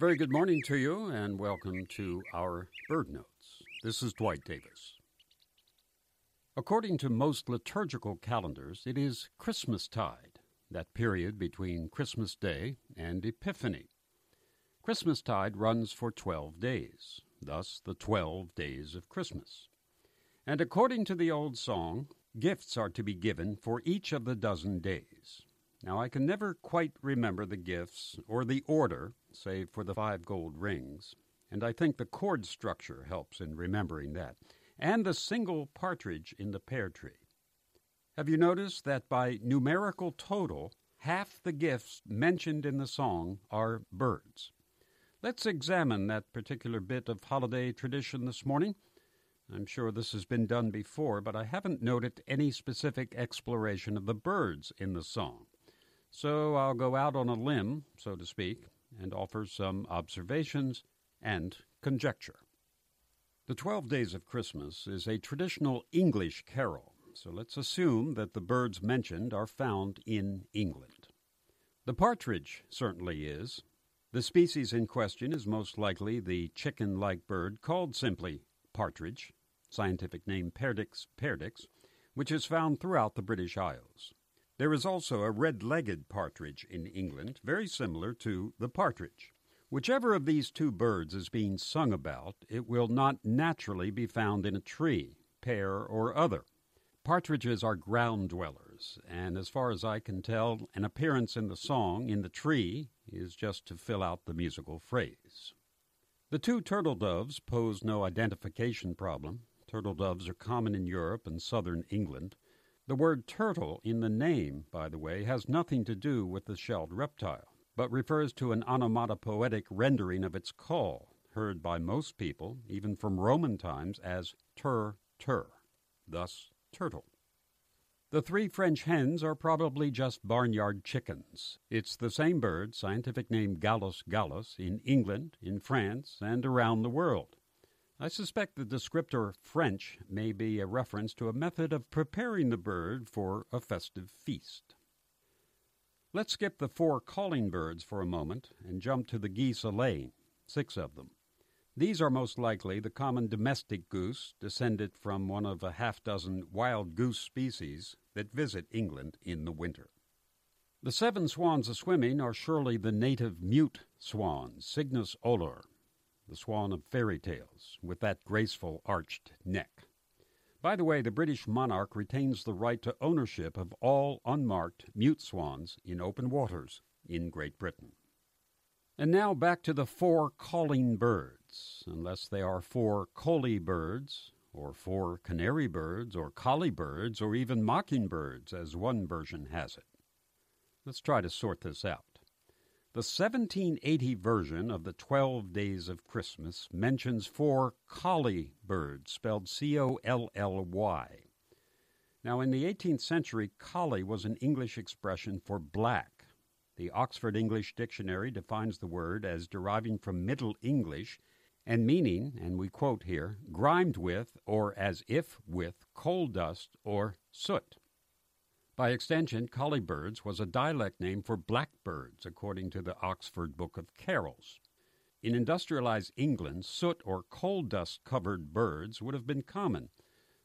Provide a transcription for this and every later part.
very good morning to you, and welcome to our Bird Notes. This is Dwight Davis. According to most liturgical calendars, it is Christmastide, that period between Christmas Day and Epiphany. Christmastide runs for twelve days, thus the twelve days of Christmas. And according to the old song, gifts are to be given for each of the dozen days. Now, I can never quite remember the gifts or the order, save for the five gold rings, and I think the chord structure helps in remembering that, and the single partridge in the pear tree. Have you noticed that by numerical total, half the gifts mentioned in the song are birds? Let's examine that particular bit of holiday tradition this morning. I'm sure this has been done before, but I haven't noted any specific exploration of the birds in the song. So I'll go out on a limb, so to speak, and offer some observations and conjecture. The Twelve Days of Christmas is a traditional English carol, so let's assume that the birds mentioned are found in England. The partridge certainly is. The species in question is most likely the chicken like bird called simply partridge, scientific name Perdix perdix, which is found throughout the British Isles. There is also a red legged partridge in England, very similar to the partridge. Whichever of these two birds is being sung about, it will not naturally be found in a tree, pear, or other. Partridges are ground dwellers, and as far as I can tell, an appearance in the song in the tree is just to fill out the musical phrase. The two turtle doves pose no identification problem. Turtle doves are common in Europe and southern England. The word turtle in the name, by the way, has nothing to do with the shelled reptile, but refers to an onomatopoetic rendering of its call, heard by most people, even from Roman times, as tur tur, thus turtle. The three French hens are probably just barnyard chickens. It's the same bird, scientific name Gallus gallus, in England, in France, and around the world. I suspect the descriptor French may be a reference to a method of preparing the bird for a festive feast. Let's skip the four calling birds for a moment and jump to the geese alaying, six of them. These are most likely the common domestic goose, descended from one of a half dozen wild goose species that visit England in the winter. The seven swans a swimming are surely the native mute swan, Cygnus olor, the swan of fairy tales, with that graceful arched neck. By the way, the British monarch retains the right to ownership of all unmarked mute swans in open waters in Great Britain. And now back to the four calling birds, unless they are four coley birds, or four canary birds, or collie birds, or even mockingbirds, as one version has it. Let's try to sort this out. The 1780 version of the Twelve Days of Christmas mentions four colly birds, spelled C O L L Y. Now, in the 18th century, colly was an English expression for black. The Oxford English Dictionary defines the word as deriving from Middle English and meaning, and we quote here, grimed with or as if with coal dust or soot. By extension, colly birds was a dialect name for blackbirds, according to the Oxford Book of Carols. In industrialized England, soot or coal dust covered birds would have been common,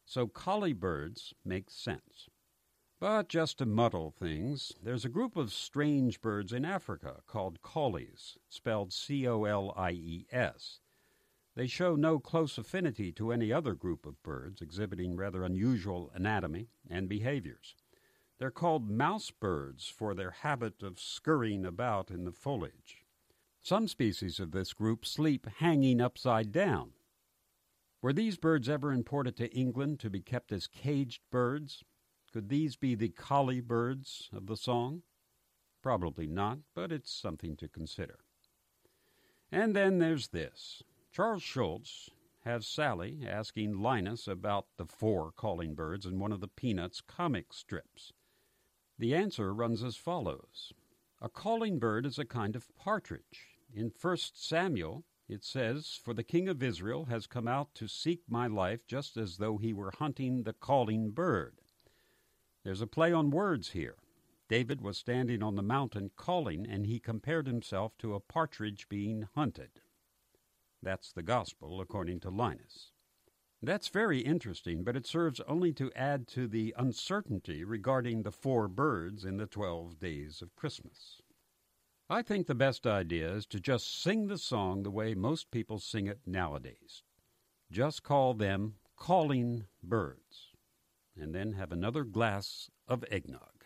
so colly birds make sense. But just to muddle things, there's a group of strange birds in Africa called colies, spelled C O L I E S. They show no close affinity to any other group of birds, exhibiting rather unusual anatomy and behaviors. They're called mouse birds for their habit of scurrying about in the foliage. Some species of this group sleep hanging upside down. Were these birds ever imported to England to be kept as caged birds? Could these be the colly birds of the song? Probably not, but it's something to consider. And then there's this. Charles Schulz has Sally asking Linus about the four calling birds in one of the Peanuts comic strips. The answer runs as follows A calling bird is a kind of partridge. In 1 Samuel, it says, For the king of Israel has come out to seek my life just as though he were hunting the calling bird. There's a play on words here. David was standing on the mountain calling, and he compared himself to a partridge being hunted. That's the gospel according to Linus. That's very interesting, but it serves only to add to the uncertainty regarding the four birds in the twelve days of Christmas. I think the best idea is to just sing the song the way most people sing it nowadays. Just call them calling birds, and then have another glass of eggnog.